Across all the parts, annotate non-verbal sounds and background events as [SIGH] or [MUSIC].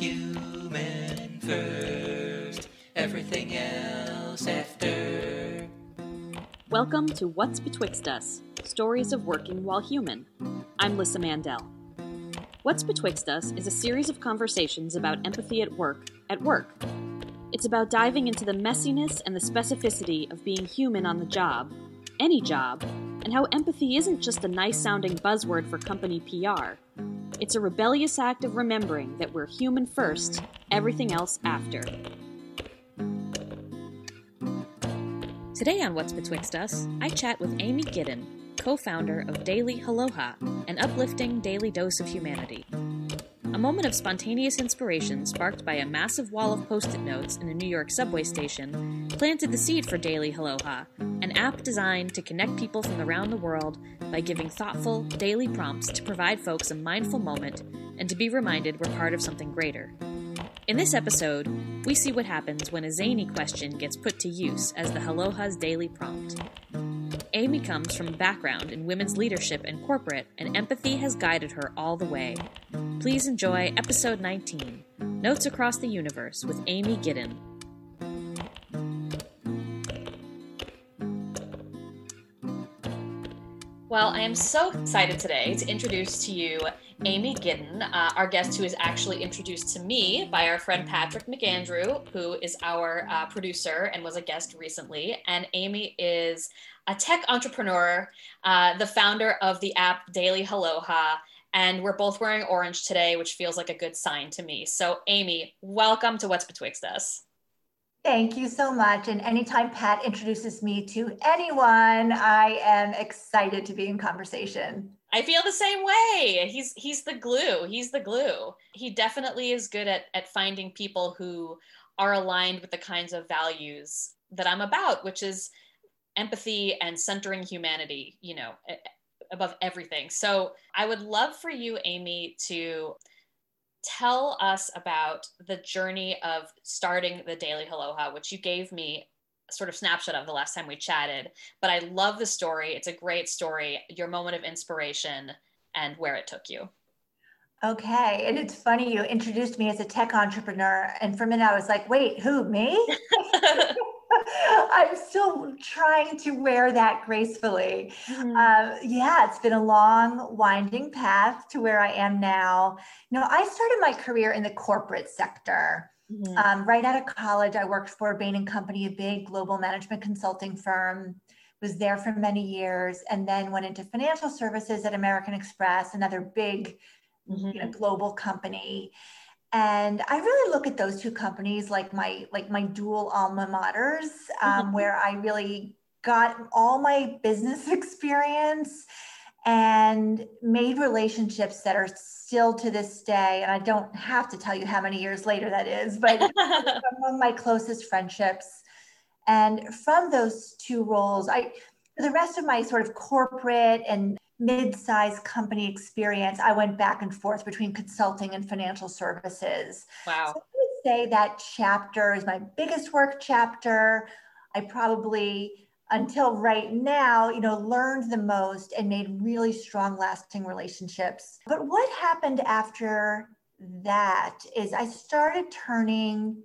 Human first, everything else after. Welcome to What's Betwixt Us Stories of Working While Human. I'm Lissa Mandel. What's Betwixt Us is a series of conversations about empathy at work, at work. It's about diving into the messiness and the specificity of being human on the job, any job, and how empathy isn't just a nice sounding buzzword for company PR. It's a rebellious act of remembering that we're human first, everything else after. Today on What's Betwixt Us, I chat with Amy Giddin, co founder of Daily Aloha, an uplifting daily dose of humanity. A moment of spontaneous inspiration sparked by a massive wall of post it notes in a New York subway station planted the seed for Daily Aloha, an app designed to connect people from around the world by giving thoughtful, daily prompts to provide folks a mindful moment and to be reminded we're part of something greater. In this episode, we see what happens when a zany question gets put to use as the Aloha's daily prompt. Amy comes from a background in women's leadership and corporate, and empathy has guided her all the way. Please enjoy episode 19 Notes Across the Universe with Amy Giddin. Well, I am so excited today to introduce to you Amy Giddin, uh, our guest who is actually introduced to me by our friend Patrick McAndrew, who is our uh, producer and was a guest recently. And Amy is a tech entrepreneur, uh, the founder of the app Daily Aloha. And we're both wearing orange today, which feels like a good sign to me. So, Amy, welcome to What's Betwixt Us. Thank you so much. And anytime Pat introduces me to anyone, I am excited to be in conversation. I feel the same way. He's he's the glue. He's the glue. He definitely is good at at finding people who are aligned with the kinds of values that I'm about, which is empathy and centering humanity, you know, above everything. So, I would love for you Amy to tell us about the journey of starting the Daily Aloha, which you gave me sort of snapshot of the last time we chatted. But I love the story. It's a great story, your moment of inspiration, and where it took you. Okay. And it's funny, you introduced me as a tech entrepreneur. And for a minute, I was like, wait, who, me? [LAUGHS] [LAUGHS] I'm still trying to wear that gracefully. Mm-hmm. Uh, yeah, it's been a long, winding path to where I am now. You know, I started my career in the corporate sector. Mm-hmm. Um, right out of college, I worked for Bain and Company, a big global management consulting firm. Was there for many years, and then went into financial services at American Express, another big, mm-hmm. you know, global company and i really look at those two companies like my like my dual alma maters um, mm-hmm. where i really got all my business [LAUGHS] experience and made relationships that are still to this day and i don't have to tell you how many years later that is but [LAUGHS] among my closest friendships and from those two roles i for the rest of my sort of corporate and mid-sized company experience, I went back and forth between consulting and financial services. Wow. So I would say that chapter is my biggest work chapter. I probably until right now, you know, learned the most and made really strong lasting relationships. But what happened after that is I started turning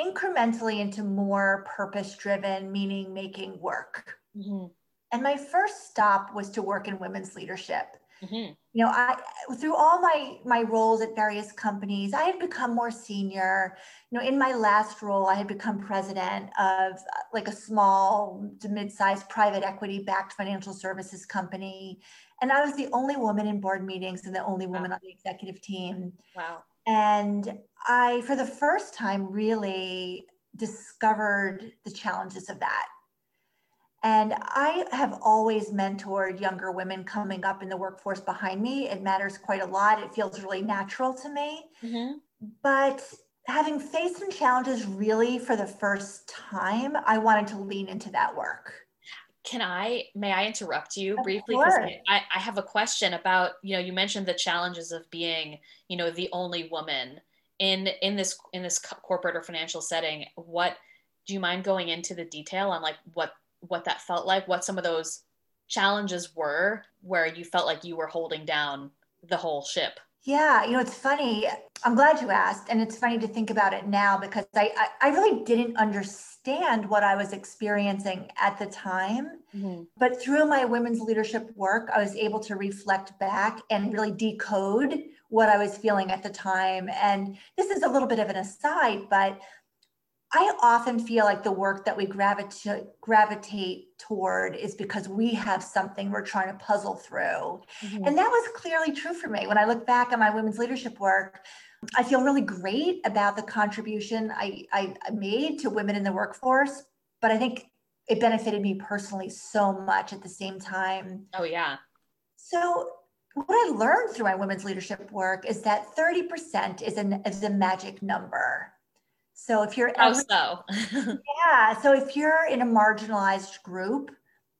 incrementally into more purpose driven, meaning making work. Mm-hmm. And my first stop was to work in women's leadership. Mm-hmm. You know, I through all my my roles at various companies, I had become more senior. You know, in my last role, I had become president of like a small to mid-sized private equity-backed financial services company, and I was the only woman in board meetings and the only woman wow. on the executive team. Wow! And I, for the first time, really discovered the challenges of that and I have always mentored younger women coming up in the workforce behind me. It matters quite a lot. It feels really natural to me. Mm-hmm. But having faced some challenges really for the first time, I wanted to lean into that work. Can I, may I interrupt you of briefly? Because I, I have a question about, you know, you mentioned the challenges of being, you know, the only woman in in this in this corporate or financial setting. What do you mind going into the detail on like what what that felt like, what some of those challenges were where you felt like you were holding down the whole ship. Yeah, you know, it's funny. I'm glad you asked. And it's funny to think about it now because I, I, I really didn't understand what I was experiencing at the time. Mm-hmm. But through my women's leadership work, I was able to reflect back and really decode what I was feeling at the time. And this is a little bit of an aside, but I often feel like the work that we gravitate gravitate toward is because we have something we're trying to puzzle through. Mm-hmm. And that was clearly true for me. When I look back on my women's leadership work, I feel really great about the contribution I, I made to women in the workforce, but I think it benefited me personally so much at the same time. Oh, yeah. So, what I learned through my women's leadership work is that 30% is, an, is a magic number. So if you're oh, so [LAUGHS] yeah, so if you're in a marginalized group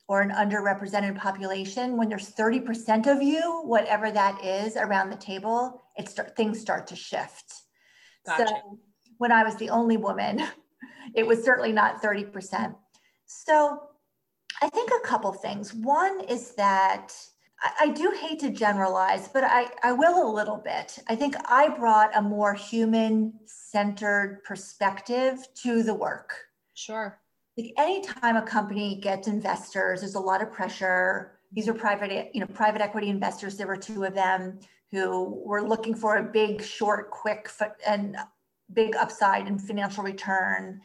or an underrepresented population, when there's 30% of you, whatever that is, around the table, it start things start to shift. Gotcha. So when I was the only woman, [LAUGHS] it was certainly not 30%. So I think a couple things. One is that I, do hate to generalize, but I, I will a little bit. I think I brought a more human centered perspective to the work. Sure. Like anytime a company gets investors, there's a lot of pressure. These are private, you know, private equity investors. There were two of them who were looking for a big, short, quick, and big upside in financial return.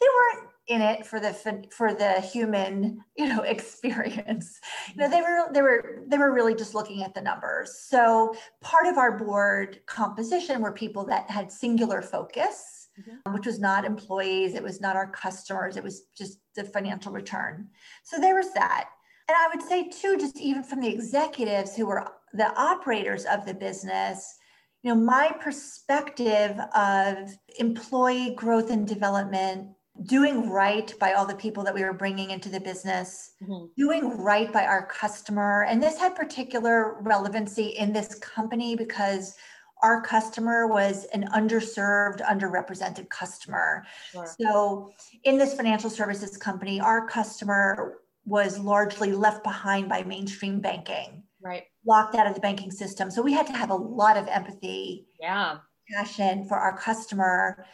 They weren't in it for the for the human [LAUGHS] you know [LAUGHS] experience. You know they were they were they were really just looking at the numbers. So part of our board composition were people that had singular focus mm-hmm. which was not employees it was not our customers it was just the financial return. So there was that. And i would say too just even from the executives who were the operators of the business you know my perspective of employee growth and development doing right by all the people that we were bringing into the business, mm-hmm. doing right by our customer. And this had particular relevancy in this company because our customer was an underserved, underrepresented customer. Sure. So, in this financial services company, our customer was largely left behind by mainstream banking, right? Locked out of the banking system. So, we had to have a lot of empathy, yeah, passion for our customer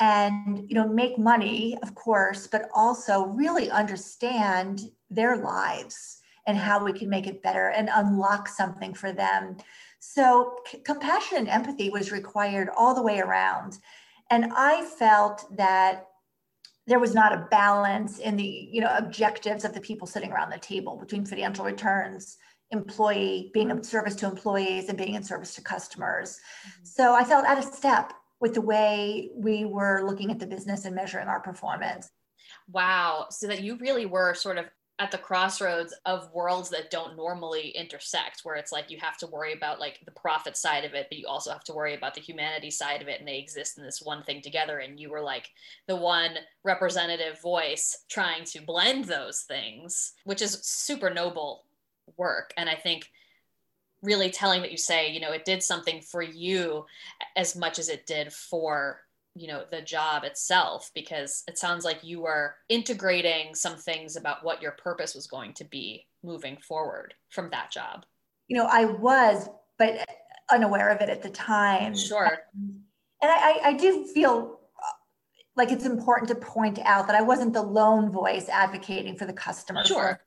and you know make money of course but also really understand their lives and how we can make it better and unlock something for them. So c- compassion and empathy was required all the way around. And i felt that there was not a balance in the you know objectives of the people sitting around the table between financial returns employee being of service to employees and being in service to customers. Mm-hmm. so i felt out of step with the way we were looking at the business and measuring our performance. Wow. So that you really were sort of at the crossroads of worlds that don't normally intersect where it's like you have to worry about like the profit side of it but you also have to worry about the humanity side of it and they exist in this one thing together and you were like the one representative voice trying to blend those things which is super noble work and i think really telling that you say you know it did something for you as much as it did for you know the job itself because it sounds like you were integrating some things about what your purpose was going to be moving forward from that job. You know i was but unaware of it at the time. Sure. And i i do feel like it's important to point out that I wasn't the lone voice advocating for the customer sure.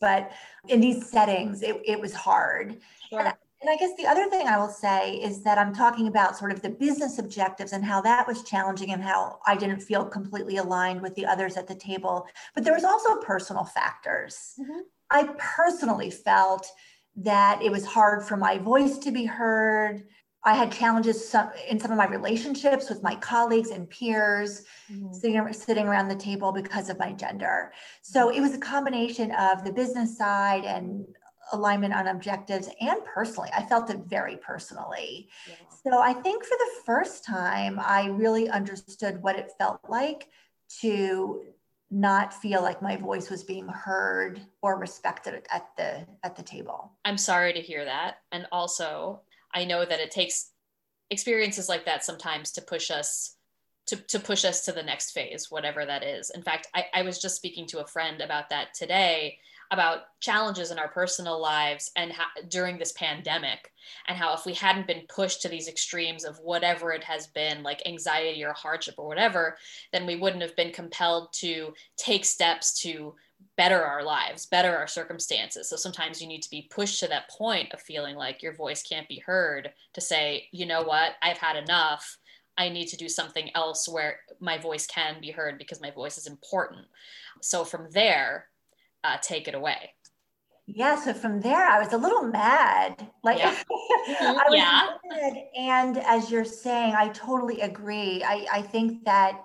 but in these settings, it, it was hard. Sure. And, and I guess the other thing I will say is that I'm talking about sort of the business objectives and how that was challenging and how I didn't feel completely aligned with the others at the table. But there was also personal factors. Mm-hmm. I personally felt that it was hard for my voice to be heard I had challenges in some of my relationships with my colleagues and peers mm-hmm. sitting, sitting around the table because of my gender. So it was a combination of the business side and alignment on objectives and personally. I felt it very personally. Yeah. So I think for the first time, I really understood what it felt like to not feel like my voice was being heard or respected at the at the table. I'm sorry to hear that. And also, I know that it takes experiences like that sometimes to push us to, to push us to the next phase, whatever that is. In fact, I, I was just speaking to a friend about that today. about challenges in our personal lives and how, during this pandemic and how if we hadn't been pushed to these extremes of whatever it has been like anxiety or hardship or whatever then we wouldn't have been compelled to take steps to better our lives better our circumstances so sometimes you need to be pushed to that point of feeling like your voice can't be heard to say you know what i've had enough I need to do something else where my voice can be heard because my voice is important. So from there, uh, take it away. Yeah, so from there, I was a little mad. Like, yeah. [LAUGHS] I was yeah. mad. And as you're saying, I totally agree. I, I think that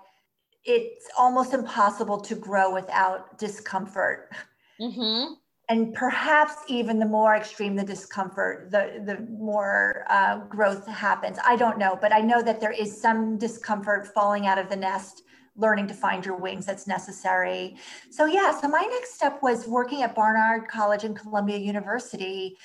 it's almost impossible to grow without discomfort. Mm-hmm and perhaps even the more extreme the discomfort, the the more uh, growth happens. I don't know, but I know that there is some discomfort falling out of the nest, learning to find your wings. That's necessary. So yeah. So my next step was working at Barnard College and Columbia University,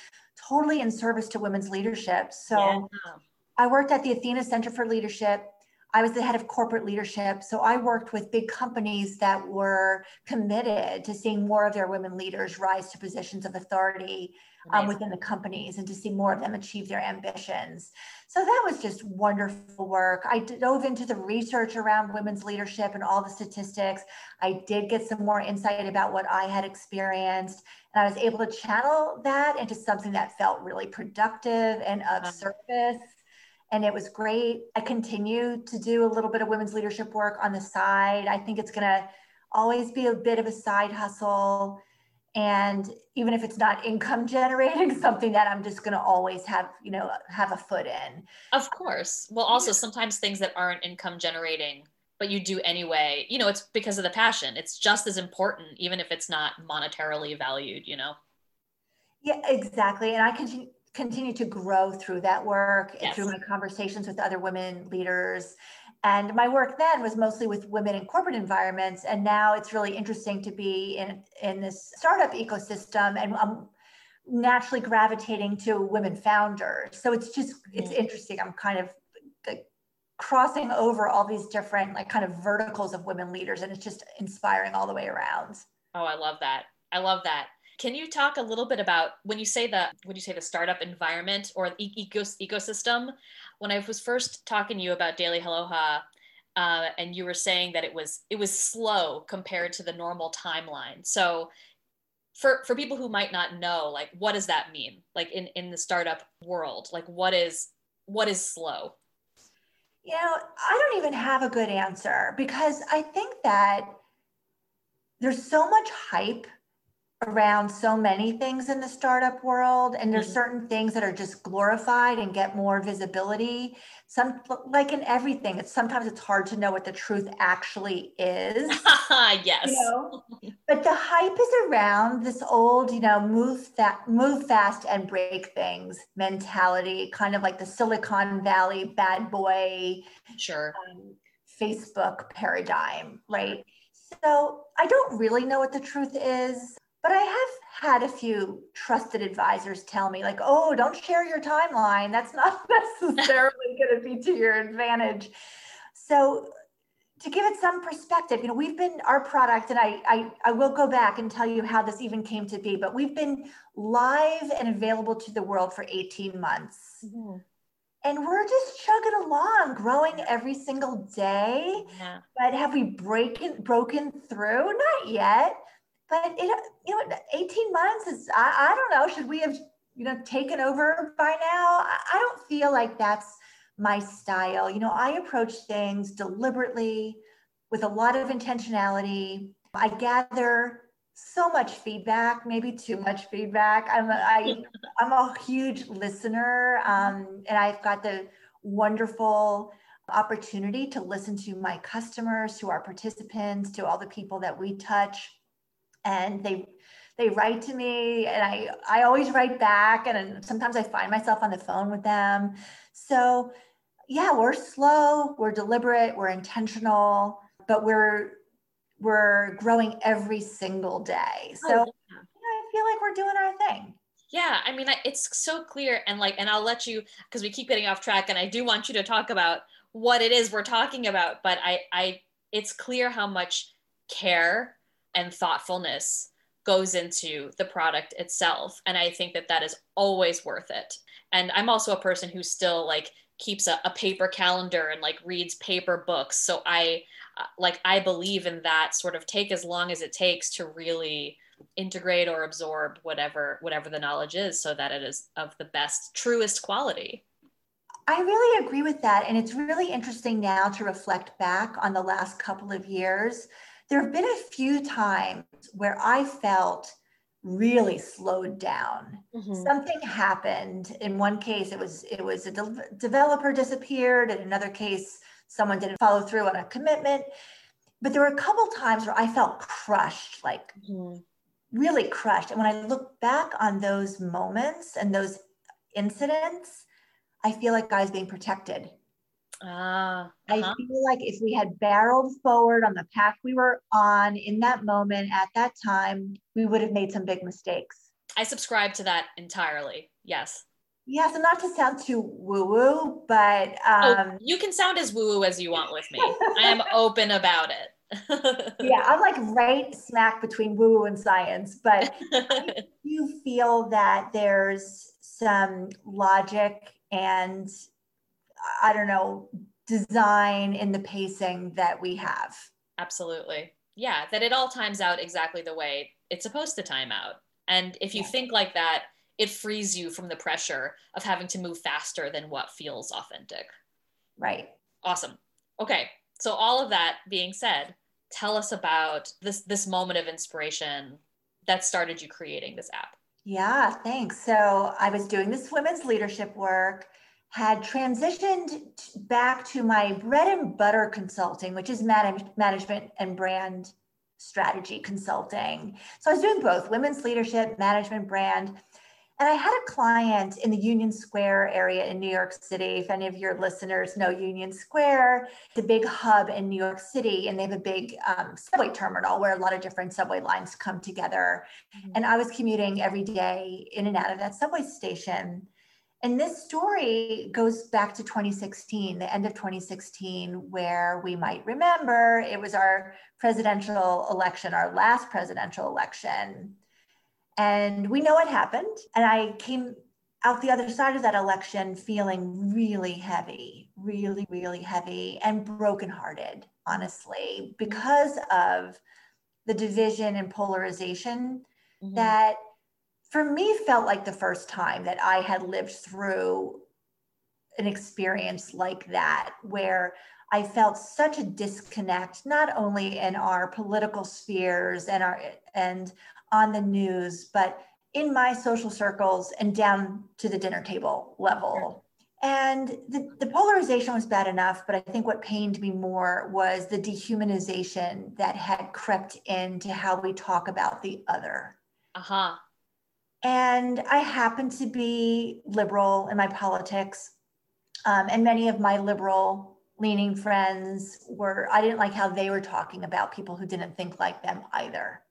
totally in service to women's leadership. So. Yeah. I worked at the Athena Center for Leadership I was the head of corporate leadership. So I worked with big companies that were committed to seeing more of their women leaders rise to positions of authority um, within the companies and to see more of them achieve their ambitions. So that was just wonderful work. I dove into the research around women's leadership and all the statistics. I did get some more insight about what I had experienced. And I was able to channel that into something that felt really productive and of uh-huh. service and it was great. I continue to do a little bit of women's leadership work on the side. I think it's going to always be a bit of a side hustle. And even if it's not income [LAUGHS] generating, [LAUGHS] something that I'm just going to always have, you know, have a foot in. Of course. Well, also sometimes things that aren't income generating, but you do anyway, you know, it's because of the passion. It's just as important, even if it's not monetarily valued, you know? Yeah, exactly. And I continue, continue to grow through that work yes. through my conversations with other women leaders. And my work then was mostly with women in corporate environments. And now it's really interesting to be in, in this startup ecosystem. And I'm naturally gravitating to women founders. So it's just, it's mm-hmm. interesting. I'm kind of crossing over all these different like kind of verticals of women leaders and it's just inspiring all the way around. Oh, I love that. I love that. Can you talk a little bit about when you say the when you say the startup environment or the ecosystem? When I was first talking to you about Daily Aloha, uh, and you were saying that it was it was slow compared to the normal timeline. So for for people who might not know, like what does that mean? Like in in the startup world, like what is what is slow? You know, I don't even have a good answer because I think that there's so much hype around so many things in the startup world and there's mm-hmm. certain things that are just glorified and get more visibility some like in everything it's sometimes it's hard to know what the truth actually is [LAUGHS] yes you know? but the hype is around this old you know move that move fast and break things mentality kind of like the silicon valley bad boy sure um, facebook paradigm right so I don't really know what the truth is. But I have had a few trusted advisors tell me, like, oh, don't share your timeline. That's not [LAUGHS] necessarily going to be to your advantage. So, to give it some perspective, you know, we've been our product, and I, I, I will go back and tell you how this even came to be, but we've been live and available to the world for 18 months. Mm-hmm and we're just chugging along, growing every single day. Yeah. But have we broken broken through? Not yet but it, you know, 18 months is, I, I don't know, should we have, you know, taken over by now? I, I don't feel like that's my style. You know, I approach things deliberately with a lot of intentionality. I gather so much feedback, maybe too much feedback. I'm a, I, [LAUGHS] I'm a huge listener, um, and I've got the wonderful opportunity to listen to my customers, to our participants, to all the people that we touch and they they write to me and I, I always write back and sometimes I find myself on the phone with them. So yeah, we're slow, we're deliberate, we're intentional, but we're we're growing every single day. Oh, so oh, yeah. I feel like we're doing our thing. Yeah, I mean, it's so clear, and like, and I'll let you because we keep getting off track, and I do want you to talk about what it is we're talking about. But I, I, it's clear how much care and thoughtfulness goes into the product itself and i think that that is always worth it and i'm also a person who still like keeps a, a paper calendar and like reads paper books so i uh, like i believe in that sort of take as long as it takes to really integrate or absorb whatever whatever the knowledge is so that it is of the best truest quality I really agree with that. And it's really interesting now to reflect back on the last couple of years. There have been a few times where I felt really slowed down. Mm-hmm. Something happened. In one case, it was it was a de- developer disappeared. In another case, someone didn't follow through on a commitment. But there were a couple times where I felt crushed, like mm-hmm. really crushed. And when I look back on those moments and those incidents, I feel like I was being protected. Ah, uh-huh. I feel like if we had barreled forward on the path we were on in that moment at that time, we would have made some big mistakes. I subscribe to that entirely. Yes. Yeah, so not to sound too woo woo, but oh, um, oh, you can sound as woo woo as you want with me. I am [LAUGHS] open about it. [LAUGHS] yeah, I'm like right smack between woo woo and science, but you [LAUGHS] feel that there's some logic and I don't know, design in the pacing that we have. Absolutely. Yeah, that it all times out exactly the way it's supposed to time out. And if you yeah. think like that, it frees you from the pressure of having to move faster than what feels authentic. Right. Awesome. Okay. So all of that being said, tell us about this this moment of inspiration that started you creating this app. Yeah, thanks. So I was doing this women's leadership work had transitioned back to my bread and butter consulting, which is management and brand strategy consulting. So I was doing both women's leadership, management, brand. And I had a client in the Union Square area in New York City. If any of your listeners know Union Square, the big hub in New York City, and they have a big um, subway terminal where a lot of different subway lines come together. Mm-hmm. And I was commuting every day in and out of that subway station. And this story goes back to 2016, the end of 2016, where we might remember it was our presidential election, our last presidential election. And we know what happened. And I came out the other side of that election feeling really heavy, really, really heavy and brokenhearted, honestly, because of the division and polarization mm-hmm. that for me felt like the first time that I had lived through an experience like that where I felt such a disconnect, not only in our political spheres and our and on the news, but in my social circles and down to the dinner table level. And the, the polarization was bad enough, but I think what pained me more was the dehumanization that had crept into how we talk about the other. Uh-huh. And I happen to be liberal in my politics. Um, and many of my liberal leaning friends were, I didn't like how they were talking about people who didn't think like them either.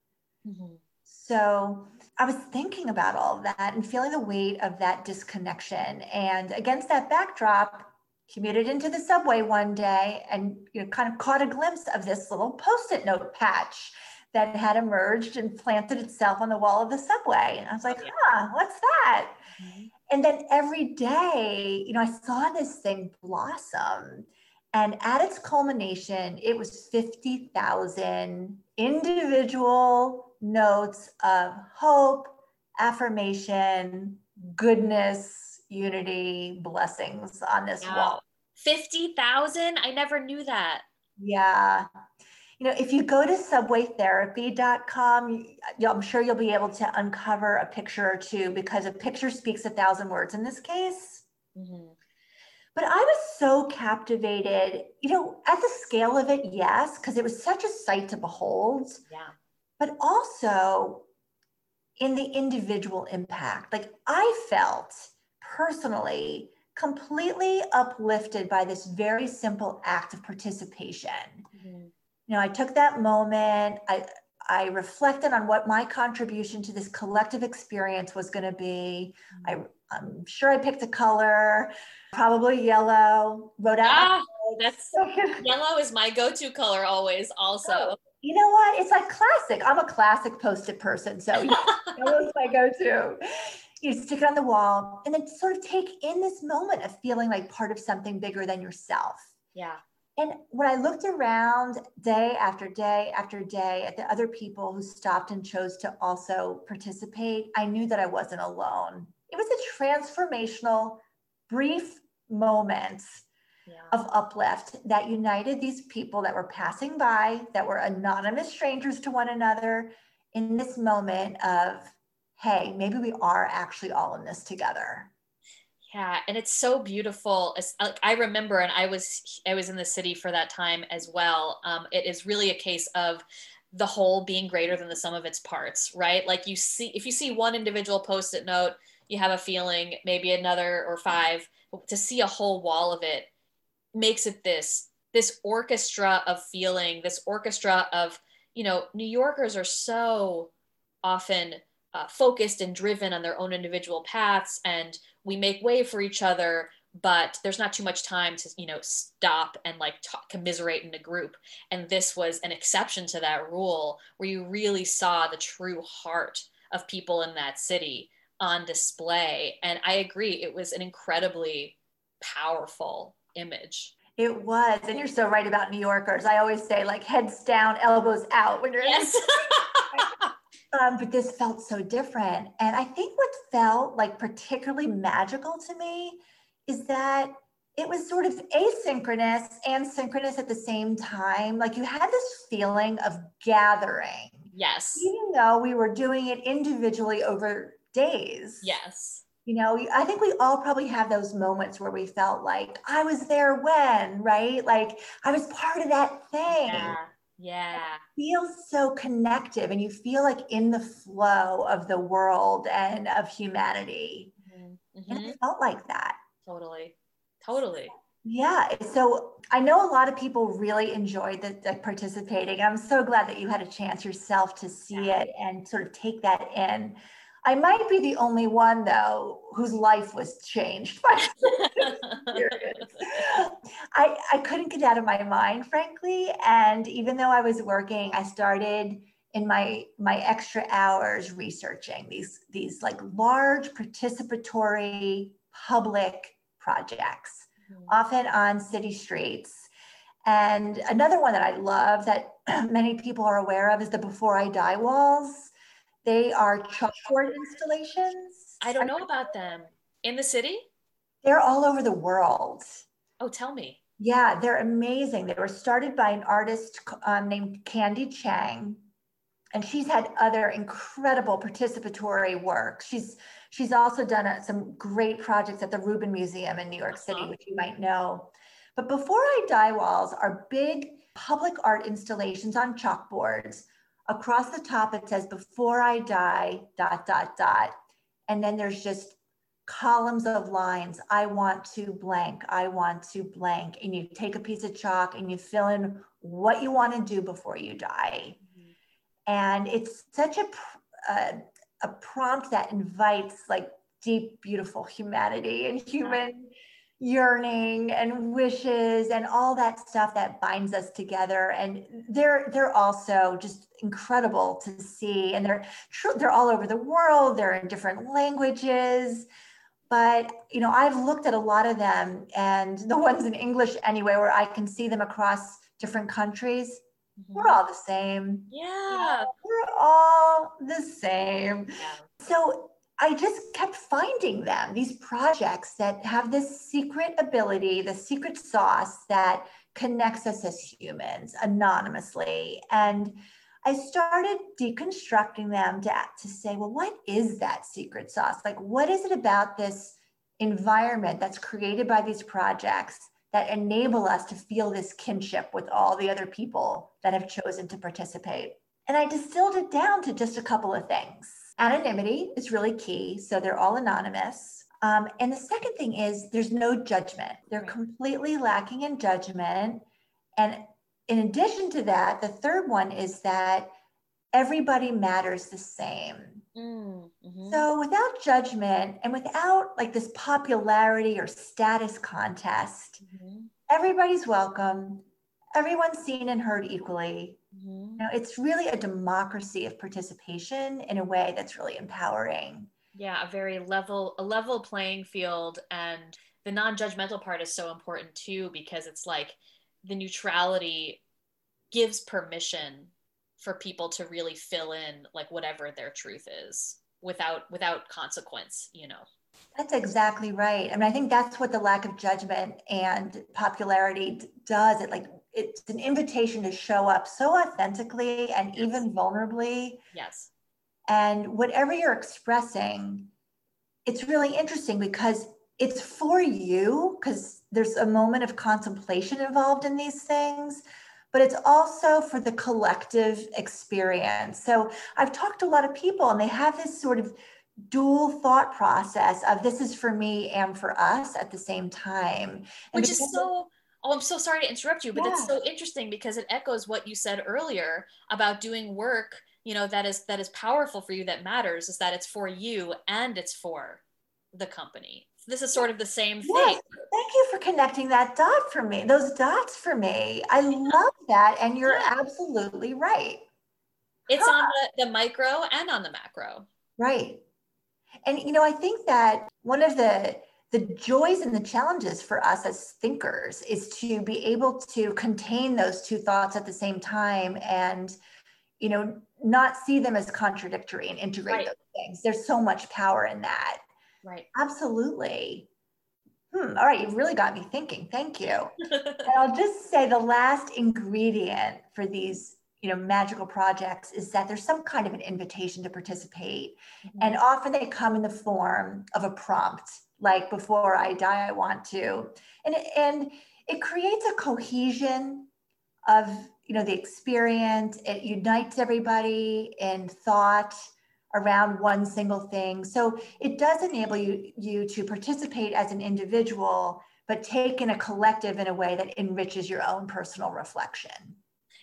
Mm-hmm. So I was thinking about all of that and feeling the weight of that disconnection. And against that backdrop, commuted into the subway one day and you know kind of caught a glimpse of this little post-it note patch that had emerged and planted itself on the wall of the subway. And I was like, huh, what's that? Mm-hmm. And then every day, you know, I saw this thing blossom. And at its culmination, it was 50,000 individual notes of hope, affirmation, goodness, unity, blessings on this wow. wall. 50,000? I never knew that. Yeah you know, if you go to subwaytherapy.com, I'm sure you'll be able to uncover a picture or two because a picture speaks a thousand words in this case. Mm-hmm. But I was so captivated, you know, at the scale of it, yes, because it was such a sight to behold. Yeah. But also in the individual impact. Like I felt personally completely uplifted by this very simple act of participation. Mm-hmm you know, I took that moment. I I reflected on what my contribution to this collective experience was going to be. I, I'm sure I picked a color, probably yellow. Wrote out. Ah, that's [LAUGHS] yellow is my go-to color always. Also, You know what? It's like classic. I'm a classic post-it person, so yeah, was [LAUGHS] my go-to. You stick it on the wall, and then sort of take in this moment of feeling like part of something bigger than yourself. Yeah. And when I looked around day after day after day at the other people who stopped and chose to also participate, I knew that I wasn't alone. It was a transformational, brief moment yeah. of uplift that united these people that were passing by, that were anonymous strangers to one another in this moment of, hey, maybe we are actually all in this together. Yeah, and it's so beautiful. I remember, and I was I was in the city for that time as well. Um, it is really a case of the whole being greater than the sum of its parts, right? Like you see, if you see one individual post-it note, you have a feeling, maybe another or five. To see a whole wall of it makes it this this orchestra of feeling, this orchestra of you know, New Yorkers are so often uh, focused and driven on their own individual paths and we make way for each other but there's not too much time to you know stop and like talk, commiserate in a group. And this was an exception to that rule where you really saw the true heart of people in that city on display. And i agree it was an incredibly powerful image. It was and you're so right about new yorkers. I always say like heads down elbows out when you're yes. [LAUGHS] Um, but this felt so different. And I think what felt like particularly magical to me is that it was sort of asynchronous and synchronous at the same time. Like you had this feeling of gathering. Yes. Even though we were doing it individually over days. Yes. You know, I think we all probably have those moments where we felt like I was there when, right? Like I was part of that thing. Yeah. Yeah. It feels so connective and you feel like in the flow of the world and of humanity. Mm-hmm. Mm-hmm. And it felt like that. Totally. Totally. Yeah. So I know a lot of people really enjoyed the, the participating. I'm so glad that you had a chance yourself to see yeah. it and sort of take that in. I might be the only one though whose life was changed by I, I couldn't get out of my mind, frankly. And even though I was working, I started in my my extra hours researching these these like large participatory public projects, mm-hmm. often on city streets. And another one that I love that [CLEARS THROAT] many people are aware of is the Before I Die walls they are chalkboard installations. I don't know about them. In the city? They're all over the world. Oh, tell me. Yeah, they're amazing. They were started by an artist um, named Candy Chang, and she's had other incredible participatory work. She's she's also done a, some great projects at the Rubin Museum in New York City, uh-huh. which you might know. But Before I Die walls are big public art installations on chalkboards across the top it says before i die dot dot dot. And then there's just columns of lines. I want to blank. I want to blank. And you take a piece of chalk and you fill in what you want to do before you die. Mm-hmm. and it's such a, a, a prompt that invites like deep beautiful humanity and human yearning and wishes and all that stuff that binds us together. And they're they're also just incredible to see. And they're they're all over the world. They're in different languages. But you know i've looked at a lot of them and [LAUGHS] the ones in english anyway where i can see them across different countries mm-hmm. we're all the same. Yeah. We're all the same. Yeah. so I just kept finding them, these projects that have this secret ability, the secret sauce that connects us as humans anonymously. And I started deconstructing them to, to say, well, what is that secret sauce? Like, what is it about this environment that's created by these projects that enable us to feel this kinship with all the other people that have chosen to participate? And I distilled it down to just a couple of things. Anonymity is really key. So they're all anonymous. Um, and the second thing is there's no judgment. They're completely lacking in judgment. And in addition to that, the third one is that everybody matters the same. Mm-hmm. So without judgment and without like this popularity or status contest, mm-hmm. everybody's welcome. everyone's seen and heard equally. Mm-hmm. You know, it's really a democracy of participation in a way that's really empowering. Yeah, a very level, a level playing field, and the non-judgmental part is so important too because it's like the neutrality gives permission for people to really fill in like whatever their truth is without without consequence you know that's exactly right I mean, i think that's what the lack of judgment and popularity does it like it's an invitation to show up so authentically and yes. even vulnerably. Yes. And whatever you're expressing it's really interesting because it's for you because there's a moment of contemplation involved in these things but it's also for the collective experience. So i've talked to a lot of people and they have this sort of dual thought process of this is for me and for us at the same time. And which is so oh i'm so sorry to interrupt you but yeah. it's so interesting because it echoes what you said earlier about doing work you know that is that is powerful for you that matters is that it's for you and it's for the company this is sort of the same thing. Yes. Thank you for connecting that dot for me, those dots for me. I love that. And you're yeah. absolutely right. It's huh. on the, the micro and on the macro. Right. And you know, I think that one of the the joys and the challenges for us as thinkers is to be able to contain those two thoughts at the same time and you know not see them as contradictory and integrate right. those things there's so much power in that Right. Absolutely. Hmm, all right, you've really got me thinking. Thank you. [LAUGHS] and I'll just say the last ingredient for these, you know, magical projects is that there's some kind of an invitation to participate. Mm-hmm. And often they come in the form of a prompt, like before I die, I want to. And and it creates a cohesion of you know the experience. It unites everybody in thought around one single thing. So it does enable you, you to participate as an individual, but take in a collective in a way that enriches your own personal reflection.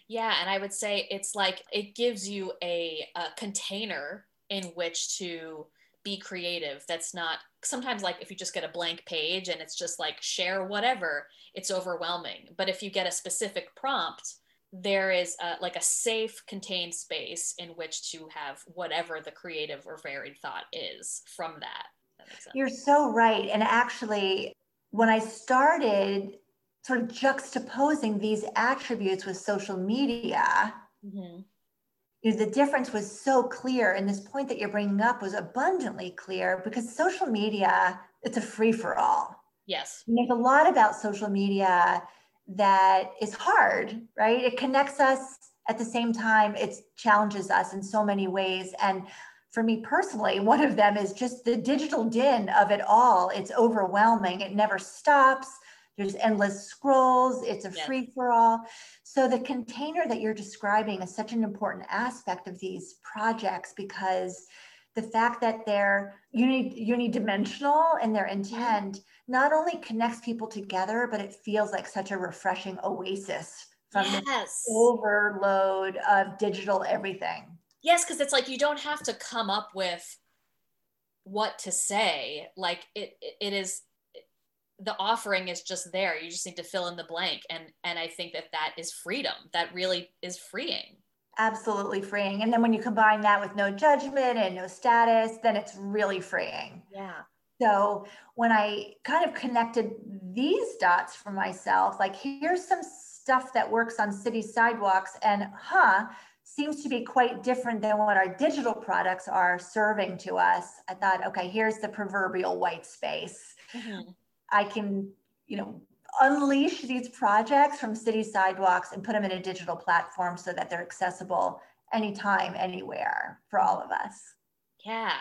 Yeah, and I would say it's like it gives you a, a container in which to be creative. That's not sometimes like if you just get a blank page and it's just like share whatever, it's overwhelming. But if you get a specific prompt, there is a, like a safe contained space in which to have whatever the creative or varied thought is from that, that you're so right and actually when i started sort of juxtaposing these attributes with social media mm-hmm. You know, the difference was so clear and this point that you're bringing up was abundantly clear because social media it's a free for all yes there's a lot about social media that is hard, right? It connects us at the same time, it challenges us in so many ways. And for me personally, [LAUGHS] one of them is just the digital din of it all. It's overwhelming, it never stops. There's endless scrolls, it's a yes. free for all. So, the container that you're describing is such an important aspect of these projects because the fact that they're uni- unidimensional in their mm-hmm. intent not only connects people together, but it feels like such a refreshing oasis from yes. the overload of digital everything. Yes, because it's like you don't have to come up with what to say. Like it, it is the offering is just there. You just need to fill in the blank, and and I think that that is freedom. That really is freeing absolutely freeing. And then when you combine that with no judgment and no status, then it's really freeing. Yeah. So when I kind of connected these dots for myself, like here's some stuff that works on city sidewalks and huh, seems to be quite different than what our digital products are serving to us. I thought, okay, here's the proverbial white space. Mm-hmm. I can, you know, unleash these projects from city sidewalks and put them in a digital platform so that they're accessible anytime, anywhere for all of us. Yeah.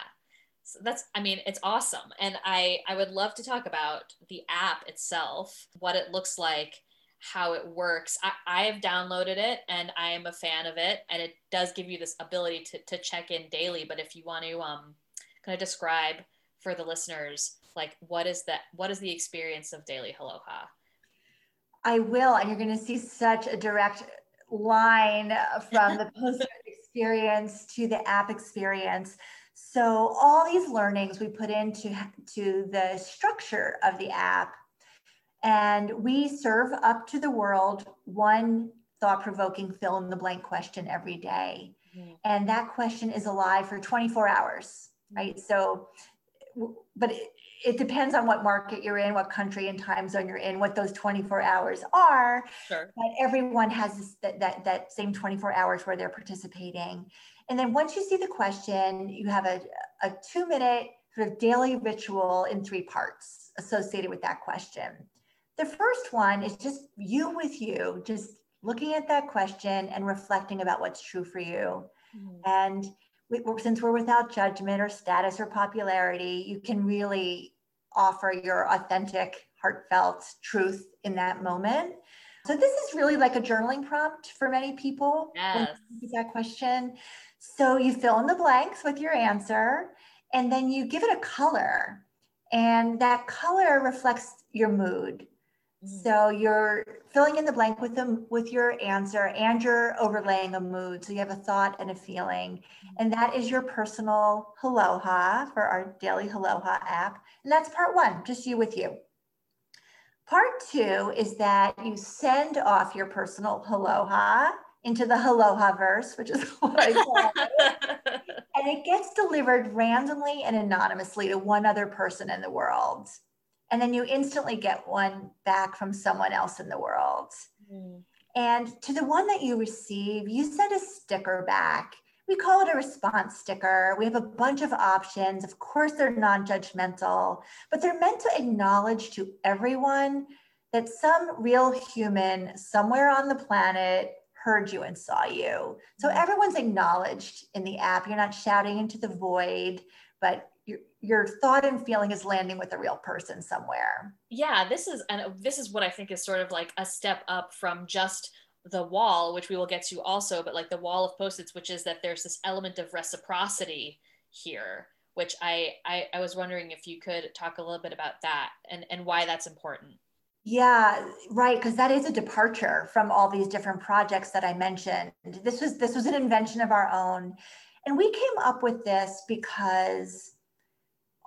So that's I mean it's awesome and I I would love to talk about the app itself, what it looks like, how it works. I, I have downloaded it and I am a fan of it and it does give you this ability to, to check in daily. But if you want to um kind of describe for the listeners like what is that what is the experience of daily aloha I will, and you're going to see such a direct line from the [LAUGHS] post experience to the app experience. So all these learnings we put into to the structure of the app And we serve up to the world one thought provoking fill in the blank question every day. Mm-hmm. And that question is alive for 24 hours, right? So, but it, depends on what market you're in, what country and time zone you're in, what those 24 hours are. Sure. But everyone has this, that, that, that same 24 hours where they're participating. And then once you see the question, you have a, a two minute sort of daily ritual in three parts associated with that question. The first one is just you with you, just looking at that question and reflecting about what's true for you. Mm-hmm. And we, since we're without judgment or status or popularity, you can really offer your authentic, heartfelt truth in that moment. So this is really like a journaling prompt for many people. Yes. That question. So you fill in the blanks with your answer and then you give it a color and that color reflects your mood. So you're filling in the blank with them with your answer and you're overlaying a mood so you have a thought and a feeling mm. and that is your personal aloha for our daily aloha app and that's part one just you with you part two is that you send off your personal aloha into the Aloha verse, which is [LAUGHS] what I call it. [LAUGHS] and it gets delivered randomly and anonymously to one other person in the world. And then you instantly get one back from someone else in the world. Mm. And to the one that you receive, you send a sticker back. We call it a response sticker. We have a bunch of options. Of course, they're non judgmental, but they're meant to acknowledge to everyone that some real human somewhere on the planet heard you and saw you. So mm-hmm. everyone's acknowledged in the app. You're not shouting into the void, but your, your thought and feeling is landing with a real person somewhere. Yeah, this is and this is what I think is sort of like a step up from just the wall, which we will get to also, but like the wall of post-its, which is that there's this element of reciprocity here, which I, I, I was wondering if you could talk a little bit about that and, and why that's important. Yeah, right. Because that is a departure from all these different projects that I mentioned. This was this was an invention of our own, and we came up with this because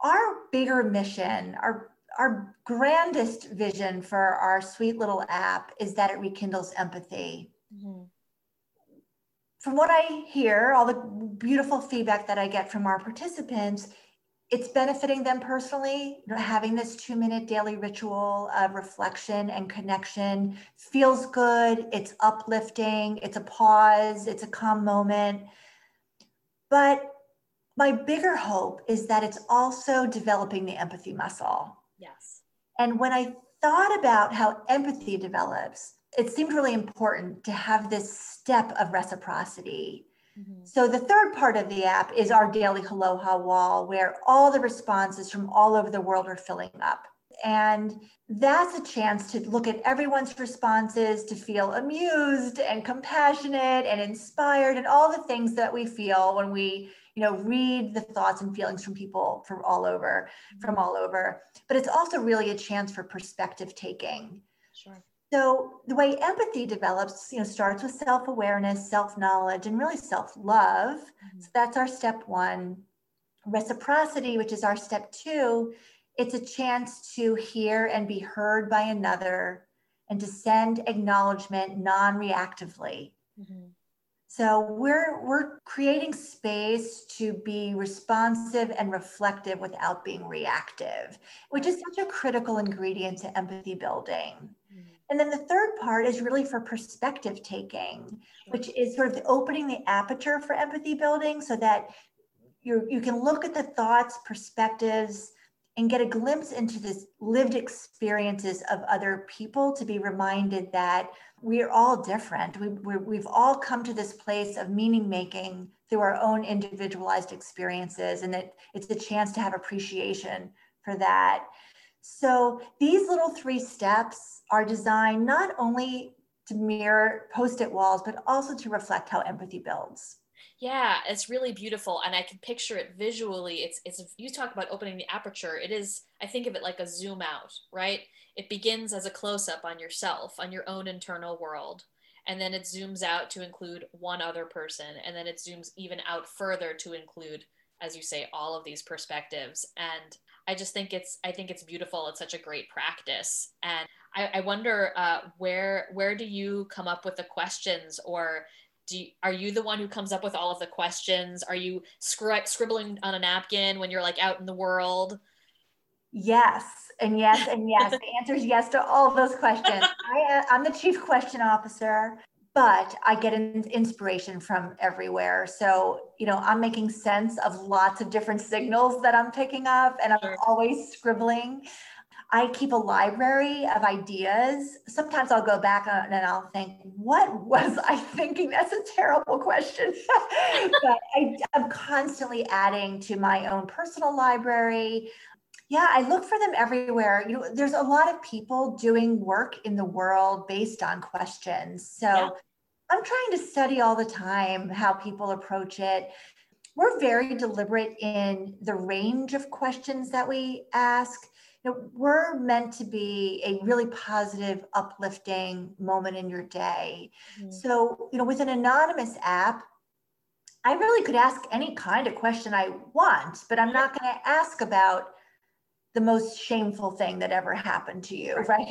our bigger mission, our our grandest vision for our sweet little app is that it rekindles empathy. Mm-hmm. From what I hear, all the beautiful feedback that I get from our participants it's benefiting them personally you know, having this two minute daily ritual of reflection and connection feels good it's uplifting it's a pause it's a calm moment but my bigger hope is that it's also developing the empathy muscle yes and when i thought about how empathy develops it seemed really important to have this step of reciprocity Mm-hmm. So the third part of the app is our daily Aloha wall, where all the responses from all over the world are filling up. And that's a chance to look at everyone's responses, to feel amused and compassionate and inspired, and all the things that we feel when we, you know, read the thoughts and feelings from people from all over, from all over. But it's also really a chance for perspective taking. Sure. So the way empathy develops, you know, starts with self-awareness, self-knowledge, and really self-love. Mm-hmm. So that's our step one. Reciprocity, which is our step two, it's a chance to hear and be heard by another and to send acknowledgement non-reactively. Mm-hmm. So we're we're creating space to be responsive and reflective without being reactive, which is such a critical ingredient to empathy building. Mm-hmm. And then the third part is really for perspective taking, which is sort of opening the aperture for empathy building so that you you can look at the thoughts, perspectives, and get a glimpse into this lived experiences of other people to be reminded that we're all different. We, we have all come to this place of meaning making through our own individualized experiences, and that it's a chance to have appreciation for that. So these little three steps are designed not only to mirror post-it walls, but also to reflect how empathy builds. Yeah, it's really beautiful, and I can picture it visually. It's it's you talk about opening the aperture. It is I think of it like a zoom out, right? It begins as a close up on yourself, on your own internal world, and then it zooms out to include one other person, and then it zooms even out further to include, as you say, all of these perspectives. And I just think it's I think it's beautiful. It's such a great practice. And I, I wonder uh, where where do you come up with the questions or do you, are you the one who comes up with all of the questions? Are you scri- scribbling on a napkin when you're like out in the world? Yes, and yes, and yes. the answer is yes to all those questions. [LAUGHS] I, uh, I'm the chief question officer, but I get inspiration from everywhere. So, you know, I'm making sense of lots of different signals that I'm picking up, and I'm always scribbling. I keep a library of ideas. Sometimes I'll go back and I'll think, what was I [LAUGHS] thinking? That's a terrible question. [LAUGHS] but I, I'm constantly adding to my own personal library. Yeah, I look for them everywhere. You know, there's a lot of people doing work in the world based on questions. So yeah. I'm trying to study all the time how people approach it we're very deliberate in the range of questions that we ask you know, we're meant to be a really positive, uplifting moment in your day. Mm-hmm. So, you know, with an anonymous app, I really could ask any kind of question I want, but I'm not going to ask about the most shameful thing that ever happened to you right. right,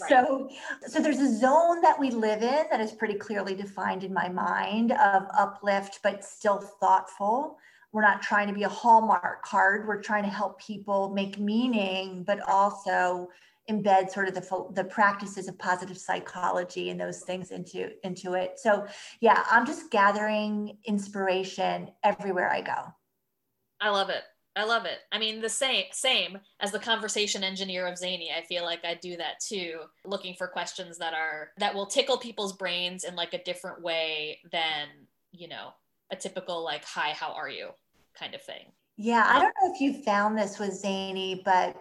right so so there's a zone that we live in that is pretty clearly defined in my mind of uplift but still thoughtful we're not trying to be a hallmark card. We're trying to help people make meaning but also embed sort of the, the practices of positive psychology and those things into into it. So yeah i'm just gathering inspiration everywhere i go. I love it. I love it. I mean the same same as the conversation engineer of Zanie i feel like i do that too looking for questions that are that will tickle people's brains in like a different way than you know a typical like hi how are you kind of thing. Yeah i don't know if you found this with Zanie but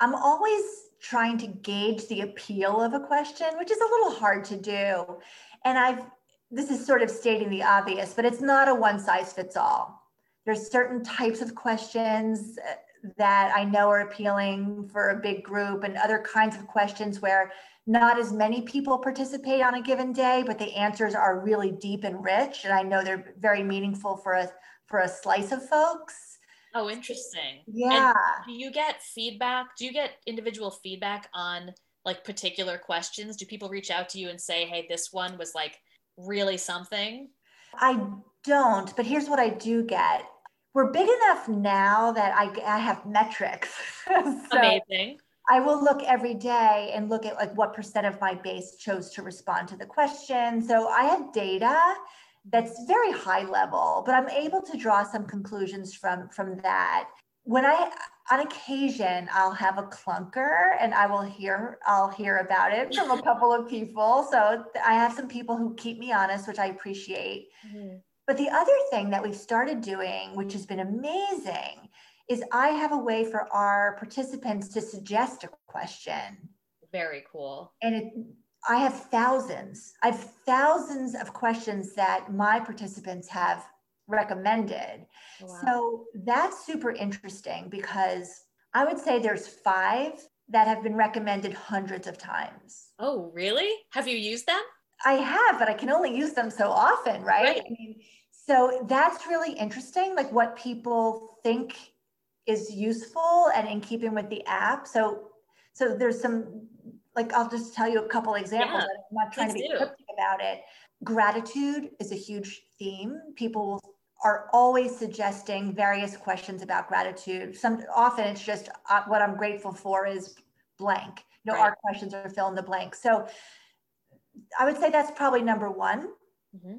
i'm always trying to gauge the appeal of a question which is a little hard to do. And i've this is sort of stating the obvious but it's not a one size fits all. There's certain types of questions uh, that i know are appealing for a big group and other kinds of questions where not as many people participate on a given day, but the answers are really deep and rich. And I know they're very meaningful for a, for a slice of folks. Oh, interesting. Yeah. And do you get feedback? Do you get individual feedback on like particular questions? Do people reach out to you and say, hey, this one was like really something? I don't, but here's what I do get. We're big enough now that I, I have metrics. [LAUGHS] so, Amazing. I will look every day and look at like what percent of my base chose to respond to the question. So I have data that's very high level, but I'm able to draw some conclusions from from that. When I on occasion I'll have a clunker and I will hear I'll hear about it from a couple of people. So I have some people who keep me honest, which I appreciate. Mm-hmm. But the other thing that we've started doing, which has been amazing, is I have a way for our participants to suggest a question. Very cool. And it, I have thousands. I have thousands of questions that my participants have recommended. Wow. So that's super interesting because I would say there's five that have been recommended hundreds of times. Oh, really? Have you used them? I have, but I can only use them so often, right? right. I mean, so that's really interesting, like what people think is useful and in keeping with the app. So, so there's some, like, I'll just tell you a couple examples. Yeah, I'm not trying to be do. cryptic about it. Gratitude is a huge theme. People are always suggesting various questions about gratitude. Some often it's just uh, what I'm grateful for is blank. You know, right. our questions are fill in the blank. So I would say that's probably number one. Mm-hmm.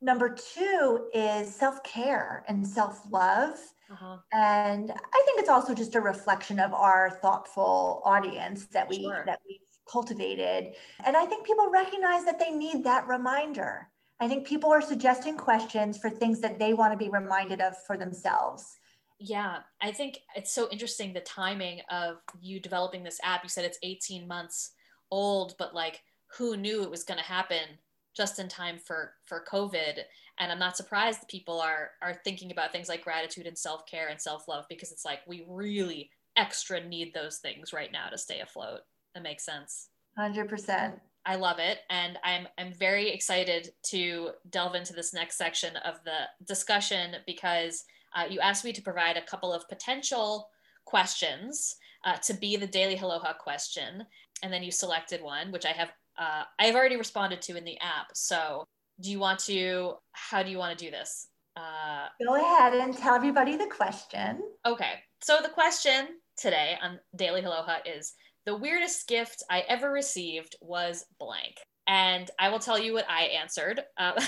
Number two is self care and self love. Uh-huh. And I think it's also just a reflection of our thoughtful audience that we sure. that we've cultivated. And I think people recognize that they need that reminder. I think people are suggesting questions for things that they want to be reminded of for themselves. Yeah, I think it's so interesting the timing of you developing this app. You said it's 18 months old, but like who knew it was going to happen just in time for for covid and i'm not surprised people are are thinking about things like gratitude and self-care and self-love because it's like we really extra need those things right now to stay afloat that makes sense 100% i love it and i'm i'm very excited to delve into this next section of the discussion because uh, you asked me to provide a couple of potential questions uh, to be the daily Aloha question. and then you selected one, which I have uh, I have already responded to in the app. So do you want to? How do you want to do this? Uh, Go ahead and tell everybody the question. Okay. So the question today on Daily Aloha is the weirdest gift I ever received was blank. And I will tell you what I answered, uh,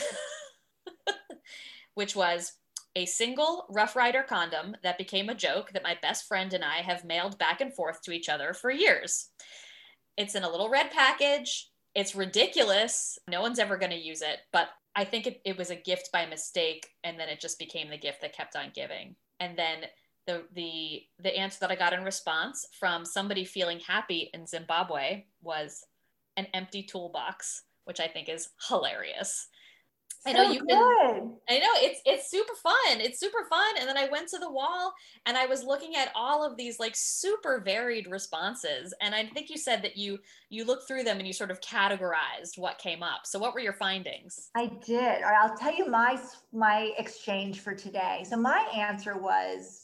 [LAUGHS] which was a single Rough Rider condom that became a joke that my best friend and I have mailed back and forth to each other for years. It's in a little red package. It's ridiculous. No one's ever going to use it, but I think it, it was a gift by mistake, and then it just became the gift that kept on giving. And then the the the answer that I got in response from somebody feeling happy in Zimbabwe was an empty toolbox, which I think is hilarious. I know you've been I know it's it's super fun. It's super fun. And then I went to the wall and I was looking at all of these like super varied responses. And I think you said that you you looked through them and you sort of categorized what came up. So what were your findings? I did. Or I'll tell you my my exchange for today. So my answer was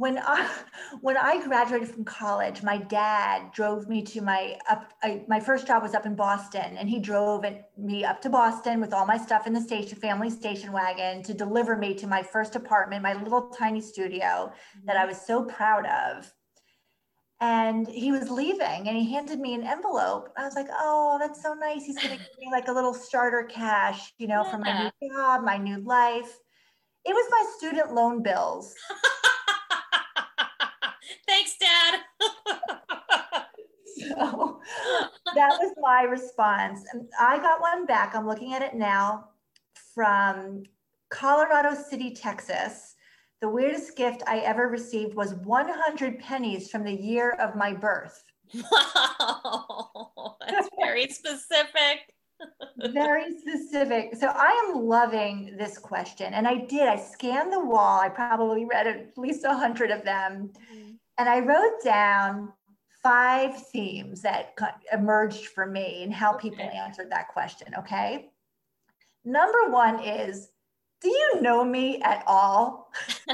when I [LAUGHS] when I graduated from college, my dad drove me to my up. I, my first job was up in Boston, and he drove me up to Boston with all my stuff in the station family station wagon to deliver me to my first apartment, my little tiny studio that I mm-hmm. was so proud of. And he was leaving, and he handed me an envelope. I was like, "Oh, that's so nice. He's going to give me like a little starter cash, you know, yeah. for my new job, my new life." It was my student loan bills. [LAUGHS] Thanks, Dad. [LAUGHS] so that was my response. I got one back. I'm looking at it now from Colorado City, Texas. The weirdest gift I ever received was 100 pennies from the year of my birth. Wow, [LAUGHS] that's very specific. [LAUGHS] very specific. So I am loving this question. And I did, I scanned the wall. I probably read at least a hundred of them. Mm-hmm. And I wrote down five themes that emerged for me and how people okay. answered that question. Okay. Number one is Do you know me at all? [LAUGHS]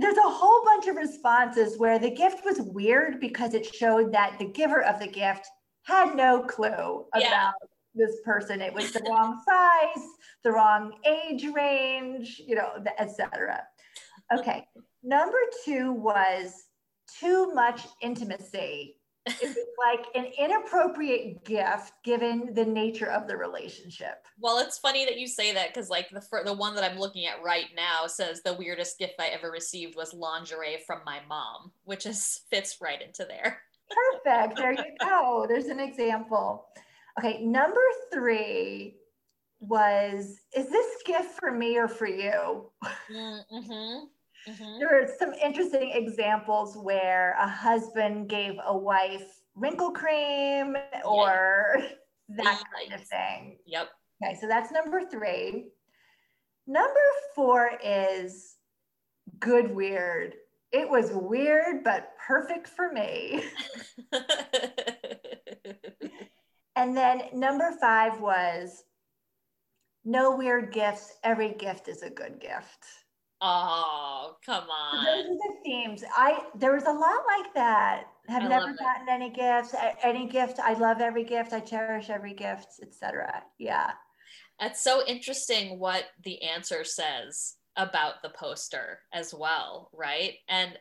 There's a whole bunch of responses where the gift was weird because it showed that the giver of the gift had no clue about yeah. this person. It was the wrong [LAUGHS] size, the wrong age range, you know, etc. Okay. Number two was too much intimacy. It was [LAUGHS] like an inappropriate gift given the nature of the relationship. Well, it's funny that you say that because, like, the the one that I'm looking at right now says the weirdest gift I ever received was lingerie from my mom, which is fits right into there. Perfect. There you [LAUGHS] go. There's an example. Okay, number three was Is this gift for me or for you? Mm-hmm. Mm-hmm. There are some interesting examples where a husband gave a wife wrinkle cream or that kind of thing. Yep. Okay, so that's number three. Number four is good weird. It was weird, but perfect for me. [LAUGHS] and then number five was no weird gifts. Every gift is a good gift. Oh, come on. Those are the themes. I there was a lot like that. Have I never gotten any gifts. Any gift. I love every gift. I cherish every gift, etc. Yeah. That's so interesting what the answer says about the poster as well, right? And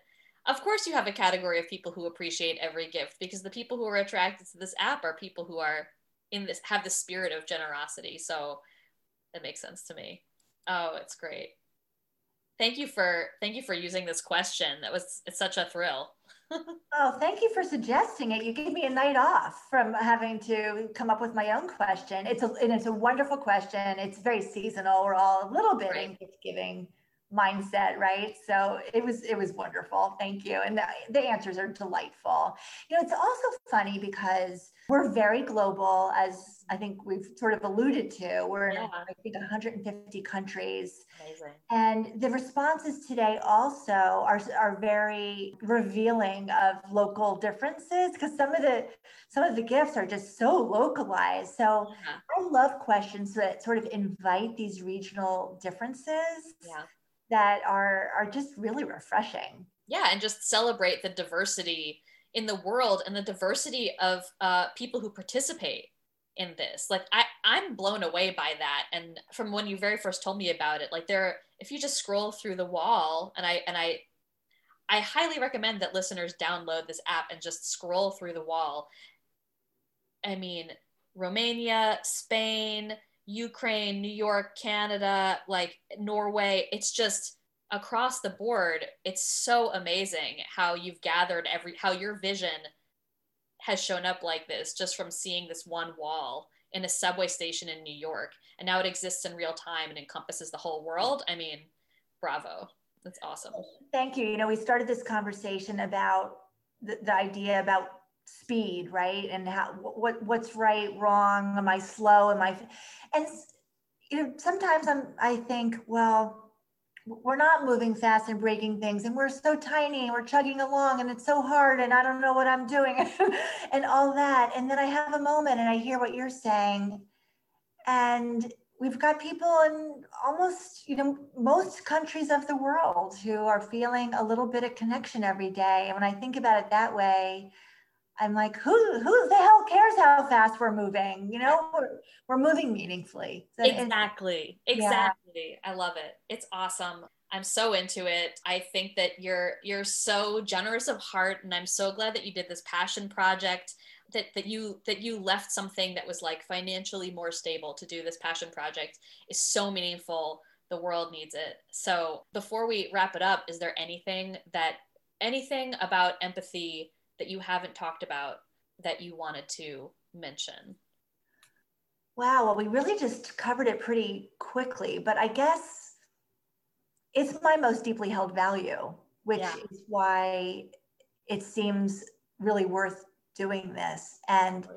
of course you have a category of people who appreciate every gift because the people who are attracted to this app are people who are in this have the spirit of generosity. So it makes sense to me. Oh, it's great thank you for thank you for using this question. That was it's such a thrill. [LAUGHS] oh, thank you for suggesting it. You gave me a night off from having to come up with my own question. It's a and it's a wonderful question. It's very seasonal. We're all a little bit right. in gift giving mindset right? So it was it was wonderful. Thank you. And the, the answers are delightful. You know it's also funny because we're very global as i think we've sort of alluded to. We're yeah. in i think 150 countries. Amazing. and the responses today also are, are very revealing of local differences because some of the some of the gifts are just so localized. So yeah. i love questions that sort of invite these regional differences. Yeah that are are just really refreshing. yeah, and just celebrate the diversity in the world and the diversity of uh, people who participate in this. Like I, I'm blown away by that. And from when you very first told me about it, like there, if you just scroll through the wall, and I and I, I highly recommend that listeners download this app and just scroll through the wall. I mean, Romania, Spain, Ukraine, New York, Canada, like Norway. It's just across the board. It's so amazing how you've gathered every how your vision has shown up like this just from seeing this one wall in a subway station in New York. And now it exists in real time and encompasses the whole world. I mean, bravo. That's awesome. Thank you. You know, we started this conversation about the, the idea about speed, right? And how what what's right, wrong, am I slow, am I and you know, sometimes I'm I think, well, we're not moving fast and breaking things and we're so tiny and we're chugging along and it's so hard and i don't know what i'm doing [LAUGHS] and all that. And then i have a moment and i hear what you're saying. And we've got people in almost you know most countries of the world who are feeling a little bit of connection every day. And when i think about it that way i'm like who who the hell cares how fast we're moving? You know we're, we're moving meaningfully. So exactly exactly. Yeah. i love it. It's awesome. I'm so into it. I think that you're you're so generous of heart and i'm so glad that you did this passion project that that you that you left something that was like financially more stable to do this passion project. Is so meaningful. The world needs it. So before we wrap it up is there anything that anything about empathy that you haven't talked about that you wanted to mention wow well we really just covered it pretty quickly but i guess it's my most deeply held value which yeah. is why it seems really worth doing this. And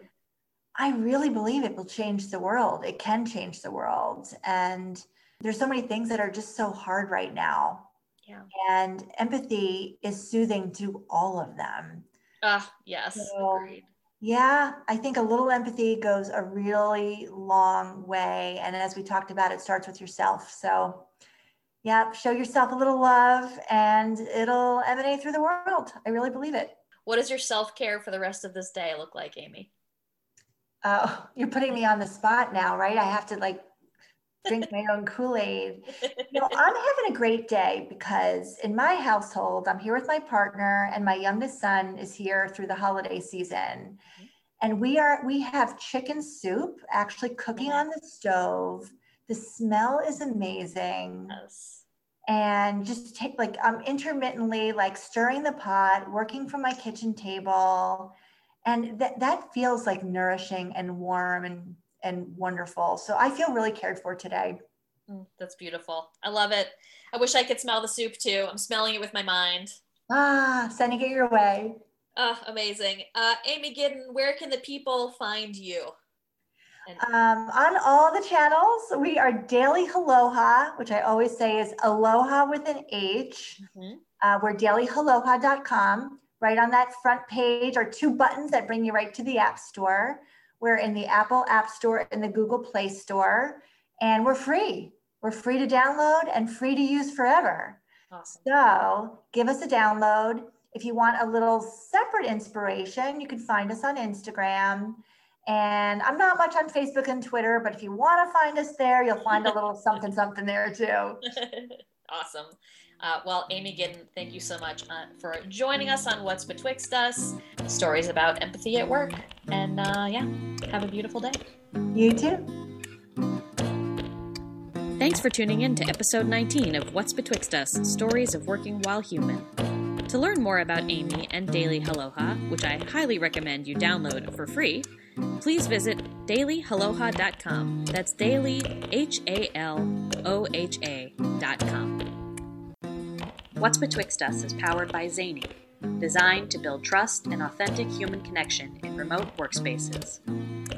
I really believe it will change the world. It can change the world. And there's so many things that are just so hard right now. Yeah. And empathy is soothing to all of them. Ah, uh, yes. So, Agreed. Yeah, I think a little empathy goes a really long way. And as we talked about, it starts with yourself. So, yeah, show yourself a little love and it'll emanate through the world. I really believe it. What does your self care for the rest of this day look like, Amy? Oh, [LAUGHS] you're putting me on the spot now, right? I have to like drink my own Kool Aid. You know, [LAUGHS] I'm having a great day because in my household, I'm here with my partner, and my youngest son is here through the holiday season. Mm-hmm. And we are we have chicken soup actually cooking on the stove. The smell is amazing. Yes and just take like I'm intermittently like stirring the pot, working from my kitchen table. And that that feels like nourishing and warm and and wonderful. So I feel really cared for today. Mm, that's beautiful. I love it. I wish I could smell the soup too. I'm smelling it with my mind. Ah, sending it your way. Ah, amazing. Uh, Amy Giddon, where can the people find you? Um, on all the channels, we are Daily Aloha, which I always say is aloha with an H. Mm-hmm. Uh, we're dailyaloha.com. Right on that front page are two buttons that bring you right to the App Store. We're in the Apple App Store and the Google Play Store, and we're free. We're free to download and free to use forever. Awesome. So give us a download. If you want a little separate inspiration, you can find us on Instagram. And I'm not much on Facebook and Twitter, but if you want to find us there, you'll find a little [LAUGHS] something something there too. [LAUGHS] awesome. Uh, well, Amy Giddon, thank you so much uh, for joining us on What's Betwixt Us, stories about empathy at work. And uh, yeah, have a beautiful day. You too. Thanks for tuning in to episode 19 of What's Betwixt Us Stories of Working While Human. To learn more about Amy and Daily Aloha, which I highly recommend you download for free, please visit dailyaloha.com. That's daily, H A L O H A.com. What's Betwixt Us is powered by Zanie, designed to build trust and authentic human connection in remote workspaces.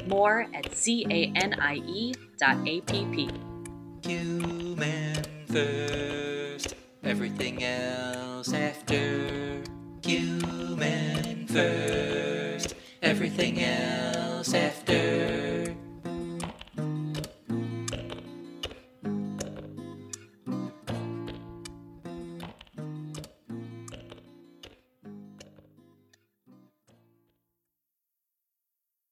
More at zanie dot app. Human first, everything else after. Human first, everything else